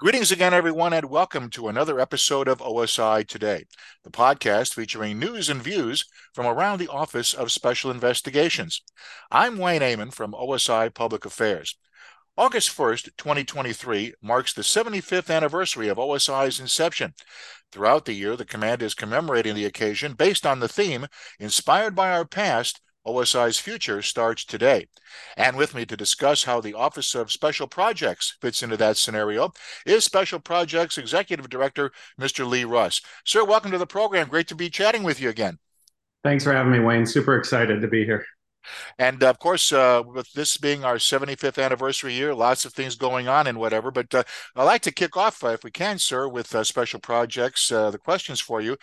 Greetings again, everyone, and welcome to another episode of OSI Today, the podcast featuring news and views from around the Office of Special Investigations. I'm Wayne Amann from OSI Public Affairs. August 1st, 2023 marks the 75th anniversary of OSI's inception. Throughout the year, the command is commemorating the occasion based on the theme, inspired by our past, OSI's future starts today. And with me to discuss how the Office of Special Projects fits into that scenario is Special Projects Executive Director, Mr. Lee Russ. Sir, welcome to the program. Great to be chatting with you again. Thanks for having me, Wayne. Super excited to be here. And of course, uh, with this being our 75th anniversary year, lots of things going on and whatever. But uh, I'd like to kick off, uh, if we can, sir, with uh, special projects. Uh, the questions for you,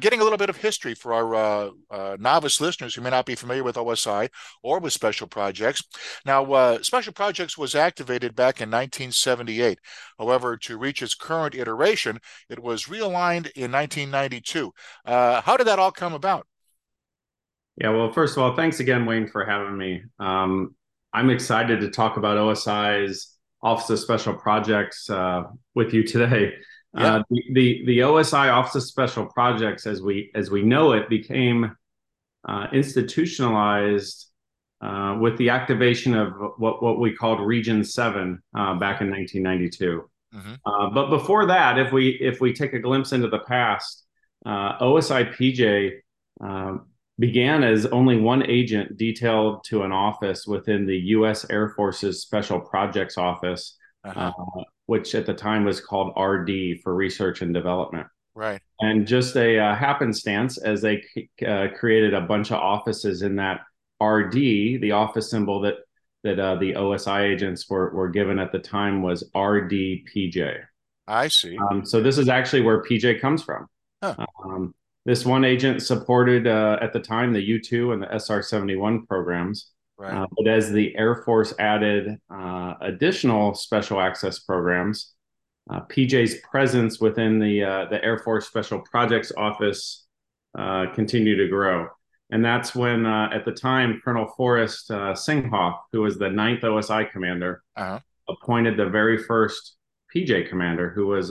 getting a little bit of history for our novice listeners who may not be familiar with OSI or with special projects. Now, special projects was activated back in 1978. However, to reach its current iteration, it was realigned in 1992. how did that all come about? Yeah, well, first of all, thanks again, Wayne, for having me. Um, I'm excited to talk about OSI's Office of Special Projects uh, with you today. Yeah. Uh, the, the, the OSI Office of Special Projects, as we as we know it, became uh, institutionalized uh, with the activation of what what we called Region Seven uh, back in 1992. Mm-hmm. Uh, but before that, if we if we take a glimpse into the past, OSI PJ began as only one agent detailed to an office within the U.S. Air Force's Special Projects Office, uh-huh. uh, which at the time was called RD for Research and Development. Right. And just a uh, happenstance, as they uh, created a bunch of offices in that RD, the office symbol that that uh, the OSI agents were were given at the time was RDPJ. I see. Um, so this is actually where PJ comes from. Huh. Um, this one agent supported uh, at the time the U 2 and the SR 71 programs. Right. Uh, but as the Air Force added uh, additional special access programs, uh, PJ's presence within the, uh, the Air Force Special Projects Office uh, continued to grow. And that's when, at the time, Colonel Forrest Singhoff, who was the 9th OSI commander, uh-huh. appointed the very first PJ commander, who was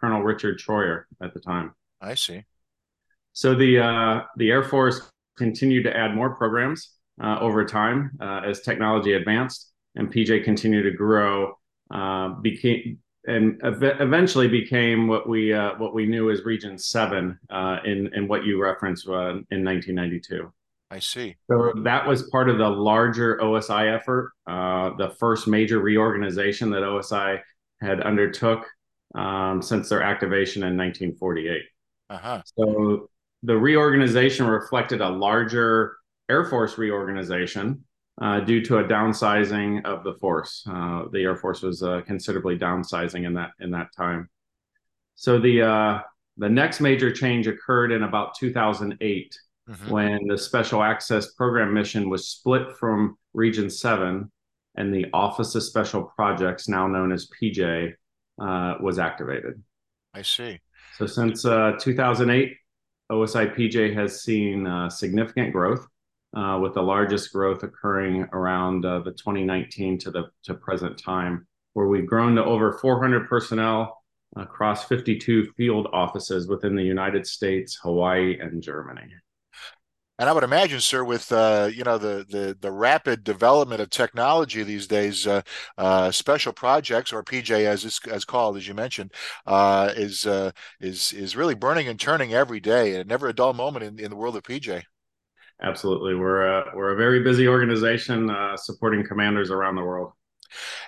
Colonel Richard Troyer at the time. I see. So the uh, the Air Force continued to add more programs uh, over time uh, as technology advanced, and PJ continued to grow. Uh, became and ev- eventually became what we uh, what we knew as Region Seven uh, in in what you referenced in 1992. I see. So that was part of the larger OSI effort, the first major reorganization that OSI had undertook um, since their activation in 1948. Uh-huh. So the reorganization reflected a larger Air Force reorganization uh, due to a downsizing of the force. Uh, the Air Force was uh, considerably downsizing in that in that time. So the uh, the next major change occurred in about 2008 mm-hmm. when the Special Access Program mission was split from Region Seven, and the Office of Special Projects, now known as PJ, uh, was activated. I see. So since uh, 2008, OSI PJ has seen uh, significant growth, uh, with the largest growth occurring around uh, the 2019 to the to present time, where we've grown to over 400 personnel across 52 field offices within the United States, Hawaii, and Germany. And I would imagine, sir, with uh, you know the, the the rapid development of technology these days, uh, uh, special projects or PJ as it's as called, as you mentioned, uh, is uh, is is really burning and turning every day, and never a dull moment in, in the world of PJ. Absolutely, we're a, we're a very busy organization uh, supporting commanders around the world.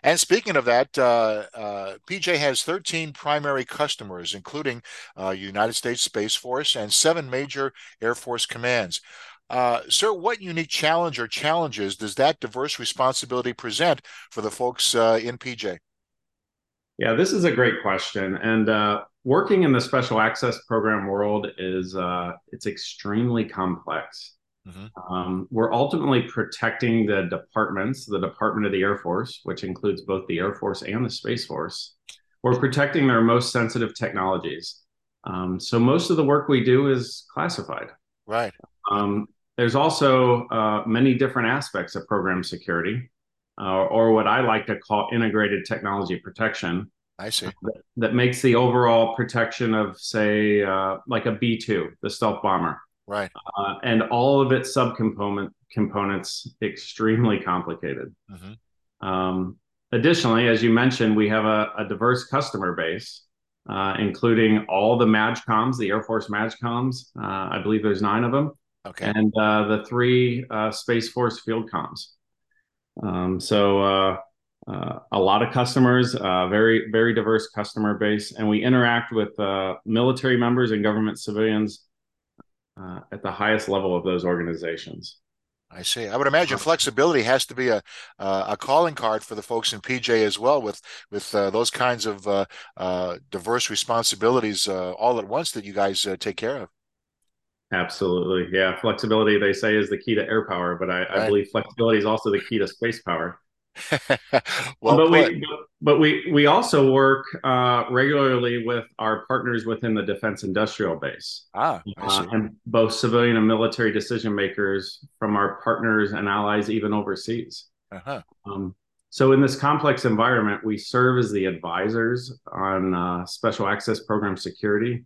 And speaking of that, uh, uh, PJ has 13 primary customers, including uh, United States Space Force and seven major Air Force commands. Uh, sir, what unique challenge or challenges does that diverse responsibility present for the folks uh, in PJ? Yeah, this is a great question, and uh, working in the special access program world is it's extremely complex. Mm-hmm. Um, we're ultimately protecting the departments, the Department of the Air Force, which includes both the Air Force and the Space Force. We're protecting their most sensitive technologies. Um, so most of the work we do is classified. Right. Um, there's also uh, many different aspects of program security, uh, or what I like to call integrated technology protection, I see. That, that makes the overall protection of, say, uh, like a B two, the stealth bomber, right, uh, and all of its subcomponent components extremely complicated. Mm-hmm. Um, additionally, as you mentioned, we have a, a diverse customer base. Uh, including all the MAJCOMs, the Air Force MAJCOMs. Uh, I believe there's nine of them. Okay. And uh, the three uh, Space Force field comms. Um, so uh, uh, a lot of customers, very very diverse customer base, and we interact with military members and government civilians at the highest level of those organizations. I see. I would imagine flexibility has to be a uh, a calling card for the folks in PJ as well, with with uh, those kinds of uh, diverse responsibilities all at once that you guys take care of. Absolutely. Yeah. Flexibility, they say, is the key to air power, but I, right. I believe flexibility is also the key to space power. Well, but we but we we also work uh, regularly with our partners within the defense industrial base. Ah, uh, and both civilian and military decision makers from our partners and allies, even overseas. Uh-huh. Um, so in this complex environment, we serve as the advisors on uh, special access program security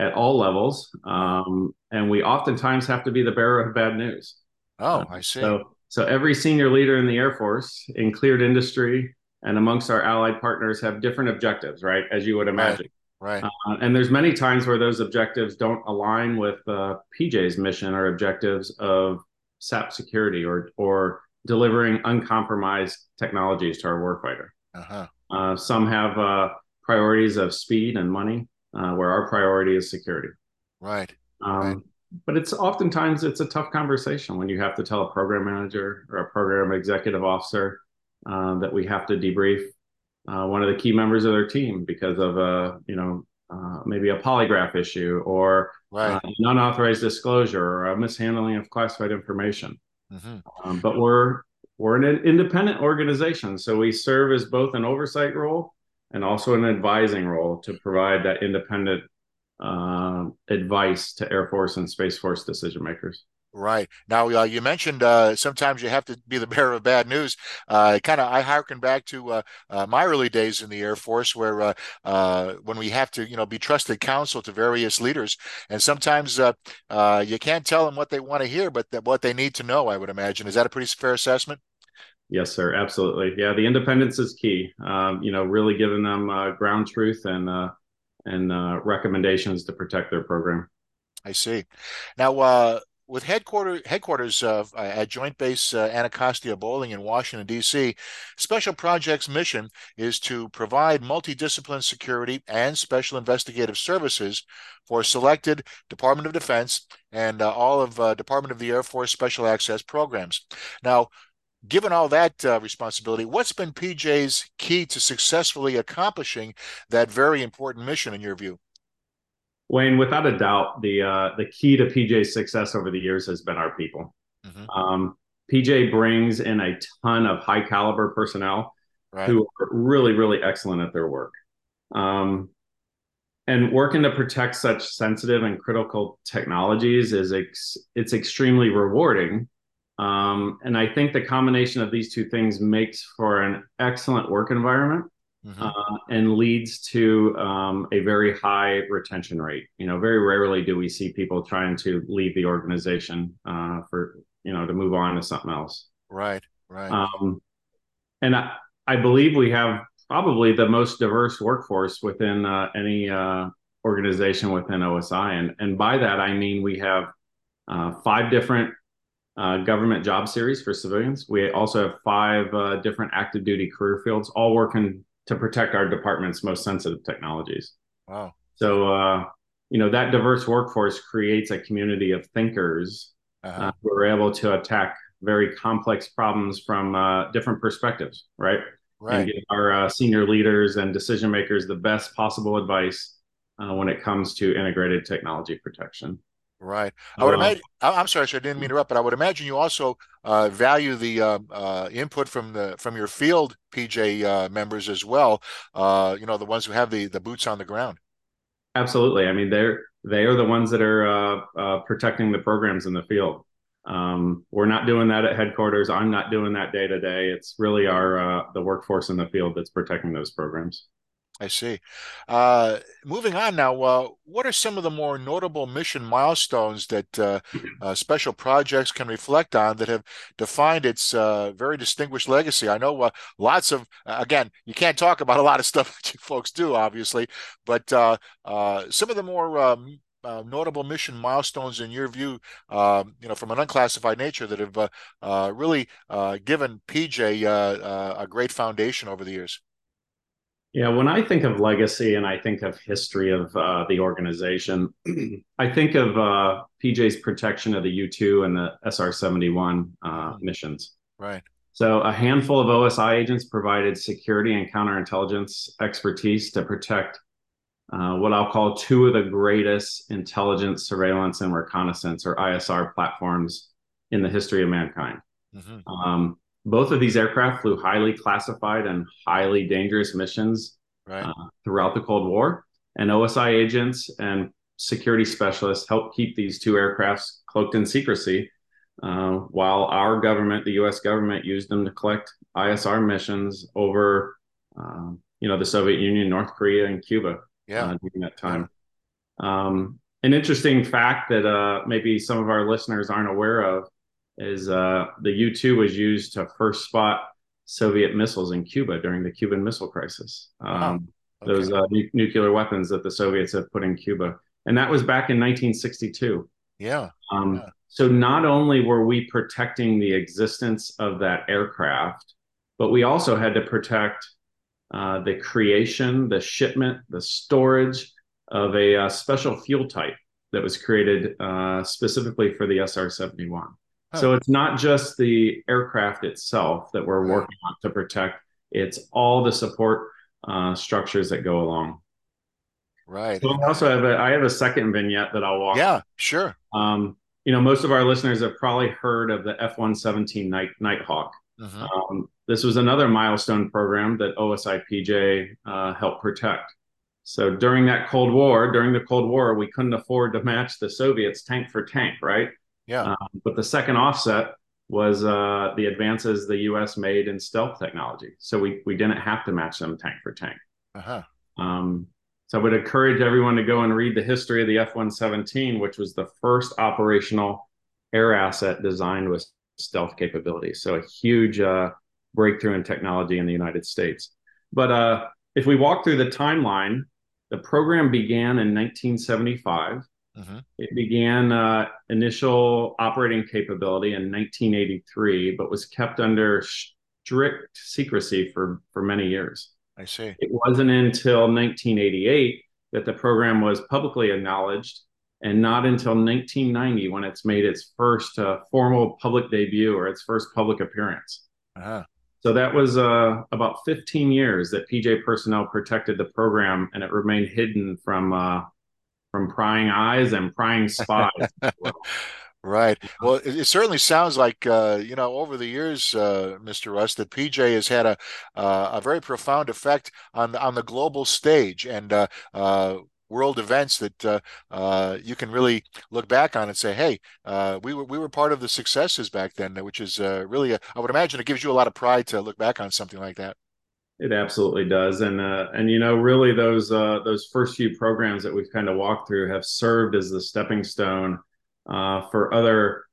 at all levels. Um, and we oftentimes have to be the bearer of bad news. Oh, I see. So, so every senior leader in the Air Force in cleared industry and amongst our allied partners have different objectives, right? As you would imagine. Right. right. Uh, and there's many times where those objectives don't align with uh, PJ's mission or objectives of SAP security or or delivering uncompromised technologies to our warfighter. Uh-huh. Uh, some have uh, priorities of speed and money uh, where our priority is security. Right. Um, right. But it's oftentimes it's a tough conversation when you have to tell a program manager or a program executive officer uh, that we have to debrief uh, one of the key members of their team because of a you know uh, maybe a polygraph issue or right. Uh, unauthorized disclosure or a mishandling of classified information. Mm-hmm. Um, but we're we're an independent organization, so we serve as both an oversight role and also an advising role to provide that independent uh, advice to Air Force and Space Force decision makers. Right now, uh, you mentioned uh, sometimes you have to be the bearer of bad news. Uh, kind of, I harken back to uh, uh, my early days in the Air Force, where uh, when we have to, you know, be trusted counsel to various leaders, and sometimes you can't tell them what they want to hear, but what they need to know. I would imagine is that a pretty fair assessment? Yes, sir. Absolutely. Yeah, the independence is key. Um, you know, really giving them uh, ground truth and uh, and uh, recommendations to protect their program. I see. Now, uh, with headquarters headquarters uh, at Joint Base uh, Anacostia Bolling in Washington D.C., Special Projects' mission is to provide multidiscipline security and special investigative services for selected Department of Defense and all of Department of the Air Force Special Access programs. Now, given all that uh, responsibility, what's been PJ's key to successfully accomplishing that very important mission in your view? Wayne, without a doubt, the uh, the key to PJ's success over the years has been our people. Mm-hmm. Um, PJ brings in a ton of high caliber personnel right. who are really, really excellent at their work. Um, and working to protect such sensitive and critical technologies is ex- it's extremely rewarding um, and I think the combination of these two things makes for an excellent work environment mm-hmm. uh, and leads to um, a very high retention rate. You know, very rarely do we see people trying to leave the organization uh, for, you know, to move on to something else. Right, right. Um, and I, I believe we have probably the most diverse workforce within uh, any uh, organization within OSI. And, and by that, I mean we have uh, five different uh, government job series for civilians. We also have five uh, different active duty career fields, all working to protect our department's most sensitive technologies. Wow. So, uh, you know, that diverse workforce creates a community of thinkers uh-huh. Uh, who are able to attack very complex problems from uh, different perspectives, right? Right. And give our uh, senior leaders and decision makers the best possible advice when it comes to integrated technology protection. Right. I would imagine. I'm sorry, sir, I didn't mean to interrupt, but I would imagine you also uh, value the uh, uh, input from the from your field PJ uh, members as well. Uh, you know, the ones who have the the boots on the ground. Absolutely. I mean, they're they are the ones that are uh, protecting the programs in the field. Um, we're not doing that at headquarters. I'm not doing that day to day. It's really our the workforce in the field that's protecting those programs. I see. Uh, moving on now, uh, what are some of the more notable mission milestones that uh, uh special projects can reflect on that have defined its uh, very distinguished legacy? I know uh, lots of, again, you can't talk about a lot of stuff that you folks do, obviously, but some of the more um, uh, notable mission milestones in your view, uh, you know, from an unclassified nature that have uh, uh really uh, given PJ uh, a great foundation over the years? Yeah, when I think of legacy and I think of history of the organization, I think of PJ's protection of the U 2 and the SR 71 mm-hmm. missions. Right. So, a handful of OSI agents provided security and counterintelligence expertise to protect uh, what I'll call two of the greatest intelligence, surveillance, and reconnaissance, or ISR platforms in the history of mankind. Mm-hmm. Um, both of these aircraft flew highly classified and highly dangerous missions right. uh, throughout the Cold War. And OSI agents and security specialists helped keep these two aircrafts cloaked in secrecy, uh, while our government, the U.S. government, used them to collect ISR missions over, uh, you know, the Soviet Union, North Korea, and Cuba yeah. Uh, during that time. Um, an interesting fact that uh, maybe some of our listeners aren't aware of is uh, the U 2 was used to first spot Soviet missiles in Cuba during the Cuban Missile Crisis. Um, okay. Those uh, nu- nuclear weapons that the Soviets had put in Cuba. And that was back in 1962. Yeah. Um, yeah. So not only were we protecting the existence of that aircraft, but we also had to protect uh, the creation, the shipment, the storage of a uh, special fuel type that was created uh, specifically for the SR 71. So it's not just the aircraft itself that we're working on to protect, it's all the support uh, structures that go along. Right. So I also have a I have a second vignette that I'll walk. Yeah, sure. Um, you know, most of our listeners have probably heard of the F-117 Night Nighthawk. Uh-huh. Um, this was another milestone program that OSIPJ uh, helped protect. So during that Cold War, during the Cold War, we couldn't afford to match the Soviets tank for tank, right? Yeah. Um, but the second offset was uh, the advances the U.S. made in stealth technology. So we we didn't have to match them tank for tank. Uh-huh. Um, so I would encourage everyone to go and read the history of the F-117, which was the first operational air asset designed with stealth capabilities. So a huge uh, breakthrough in technology in the United States. But uh, if we walk through the timeline, the program began in 1975. Uh-huh. It began uh, initial operating capability in 1983, but was kept under strict secrecy for, for many years. I see. It wasn't until 1988 that the program was publicly acknowledged and not until 1990 when it's made its first uh, formal public debut or its first public appearance. Uh-huh. So that was uh, about 15 years that PJ personnel protected the program, and it remained hidden from uh, from prying eyes and prying spies. Right. Well, it, it, certainly sounds like uh, you know over the years, uh, Mr. Russ, that PJ has had a uh, a very profound effect on on the global stage, and uh, uh, world events that uh, uh, you can really look back on and say, "Hey, uh, we were we were part of the successes back then," which is uh, really, a, I would imagine, it gives you a lot of pride to look back on something like that. It absolutely does, and uh, and you know, really, those uh, those first few programs that we've kind of walked through have served as the stepping stone uh, for other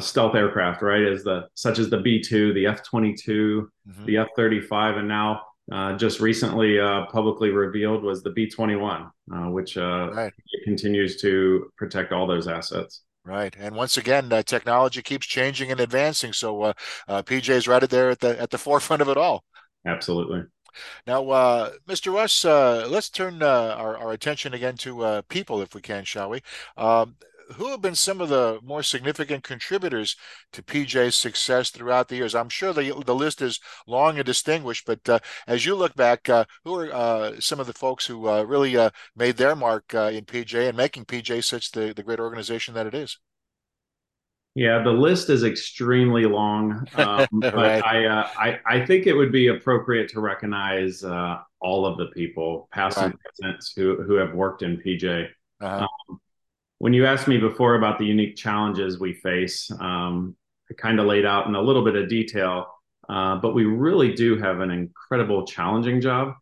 stealth aircraft, right? As the such as the B two, the F twenty two, mm-hmm. the F thirty five, and now uh, just recently uh, publicly revealed was the B21, uh, which uh, right. continues to protect all those assets. Right, and once again, technology keeps changing and advancing. So uh, PJ is right there at the at the forefront of it all. Absolutely. Now, Mr. Russ, let's turn our, our attention again to people, if we can, shall we? Um, who have been some of the more significant contributors to PJ's success throughout the years? I'm sure the the list is long and distinguished, but uh, as you look back, uh, who are uh, some of the folks who uh, really uh, made their mark uh, in PJ and making PJ such the, the great organization that it is? Yeah, the list is extremely long, um, but right. I, I I think it would be appropriate to recognize all of the people, past right. and present, who who have worked in PJ. Uh-huh. Um, when you asked me before about the unique challenges we face, um, I kind of laid out in a little bit of detail, uh, but we really do have an incredible challenging job.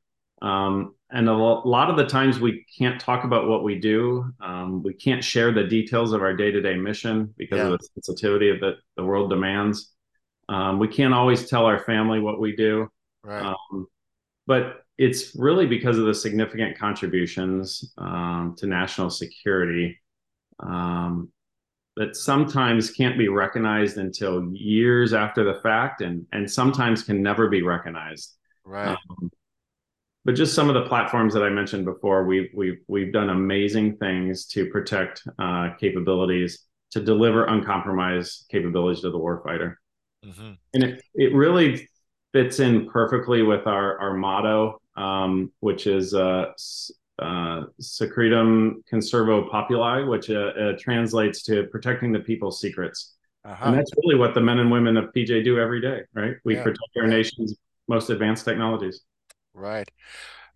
Um, and a lot of the times we can't talk about what we do. Um, we can't share the details of our day to day mission because yeah. of the sensitivity that the world demands. Um, we can't always tell our family what we do. Right. Um, but it's really because of the significant contributions um, to national security um, that sometimes can't be recognized until years after the fact and, and sometimes can never be recognized. Right. But just some of the platforms that I mentioned before, we've we've we've done amazing things to protect uh, capabilities, to deliver uncompromised capabilities to the warfighter, mm-hmm. and it it really fits in perfectly with our our motto, um, which is uh, uh, Secretum Conservo Populi, which uh, uh, translates to protecting the people's secrets. Uh-huh. And that's really what the men and women of PJ do every day, right? We yeah. protect our nation's most advanced technologies. Right.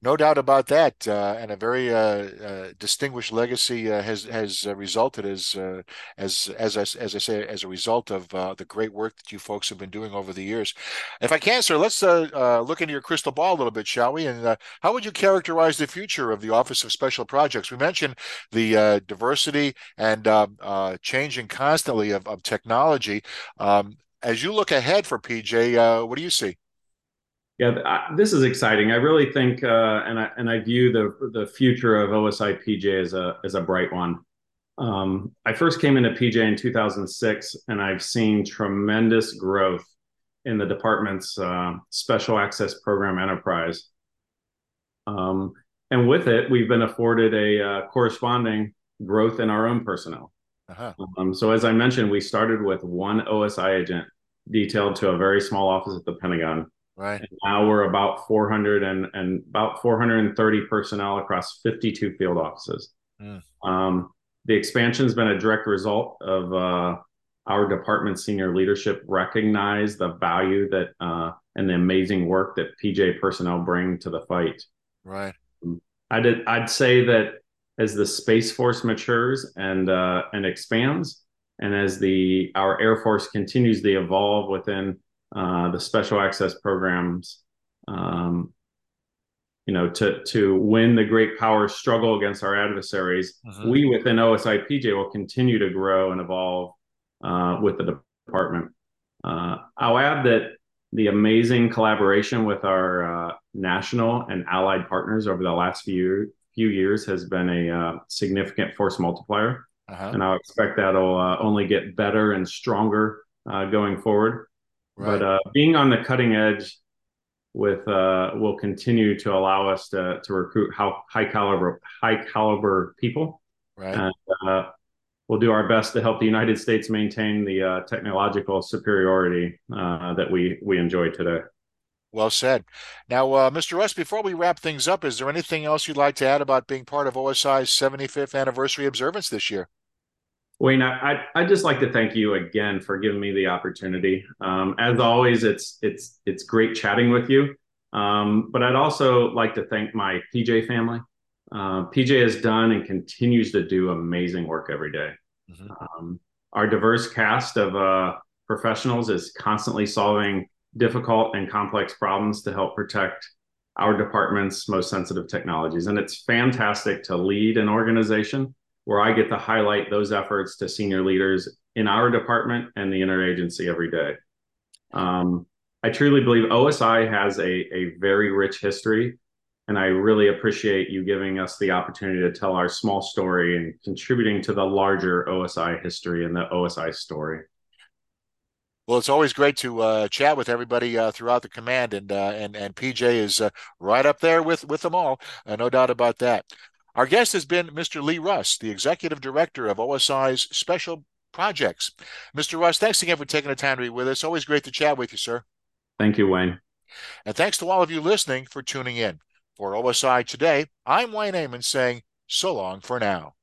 No doubt about that, uh, and a very uh, uh, distinguished legacy uh, has has uh, resulted as uh, as as I, as I say as a result of the great work that you folks have been doing over the years. If I can, sir, let's look into your crystal ball a little bit, shall we? And how would you characterize the future of the Office of Special Projects? We mentioned the diversity and changing constantly of, of technology. Um, as you look ahead for PJ, what do you see? Yeah, I, this is exciting. I really think, uh, and I and I view the the future of OSI PJ as a as a bright one. Um, I first came into PJ in 2006, and I've seen tremendous growth in the department's uh, special access program enterprise. Um, and with it, we've been afforded a uh, corresponding growth in our own personnel. Uh-huh. Um, so, as I mentioned, we started with one OSI agent detailed to a very small office at the Pentagon. Right. And now we're about 400 and, and about 430 personnel across 52 field offices. Mm. Um, the expansion has been a direct result of uh, our department senior leadership recognize the value that uh, and the amazing work that PJ personnel bring to the fight. Right. Um, I did. I'd say that as the Space Force matures and uh, and expands, and as the our Air Force continues to evolve within uh, the special access programs, um, you know, to to win the great power struggle against our adversaries. Uh-huh. We within OSI PJ will continue to grow and evolve uh, with the department. Uh, I'll add that the amazing collaboration with our uh, national and allied partners over the last few few years has been a uh, significant force multiplier, uh-huh. and I expect that'll uh, only get better and stronger going forward. Right. But uh, being on the cutting edge with uh, will continue to allow us to to recruit how high caliber high caliber people. Right. And, uh, we'll do our best to help the United States maintain the uh, technological superiority uh, that we we enjoy today. Well said. Now, uh, Mr. Russ, before we wrap things up, is there anything else you'd like to add about being part of OSI's 75th anniversary observance this year? Wayne, I, I'd just like to thank you again for giving me the opportunity. Um, as always, it's it's it's great chatting with you. Um, but I'd also like to thank my PJ family. Uh, PJ has done and continues to do amazing work every day. Mm-hmm. Um, our diverse cast of uh, professionals is constantly solving difficult and complex problems to help protect our department's most sensitive technologies. And it's fantastic to lead an organization where I get to highlight those efforts to senior leaders in our department and the interagency every day. Um, I truly believe OSI has a, a very rich history, and I really appreciate you giving us the opportunity to tell our small story and contributing to the larger OSI history and the OSI story. Well, it's always great to uh, chat with everybody uh, throughout the command, and uh, and and PJ is uh, right up there with with them all, uh, no doubt about that. Our guest has been Mr. Lee Russ, the Executive Director of OSI's Special Projects. Mr. Russ, thanks again for taking the time to be with us. Always great to chat with you, sir. Thank you, Wayne. And thanks to all of you listening for tuning in. For OSI Today, I'm Wayne Amann saying so long for now.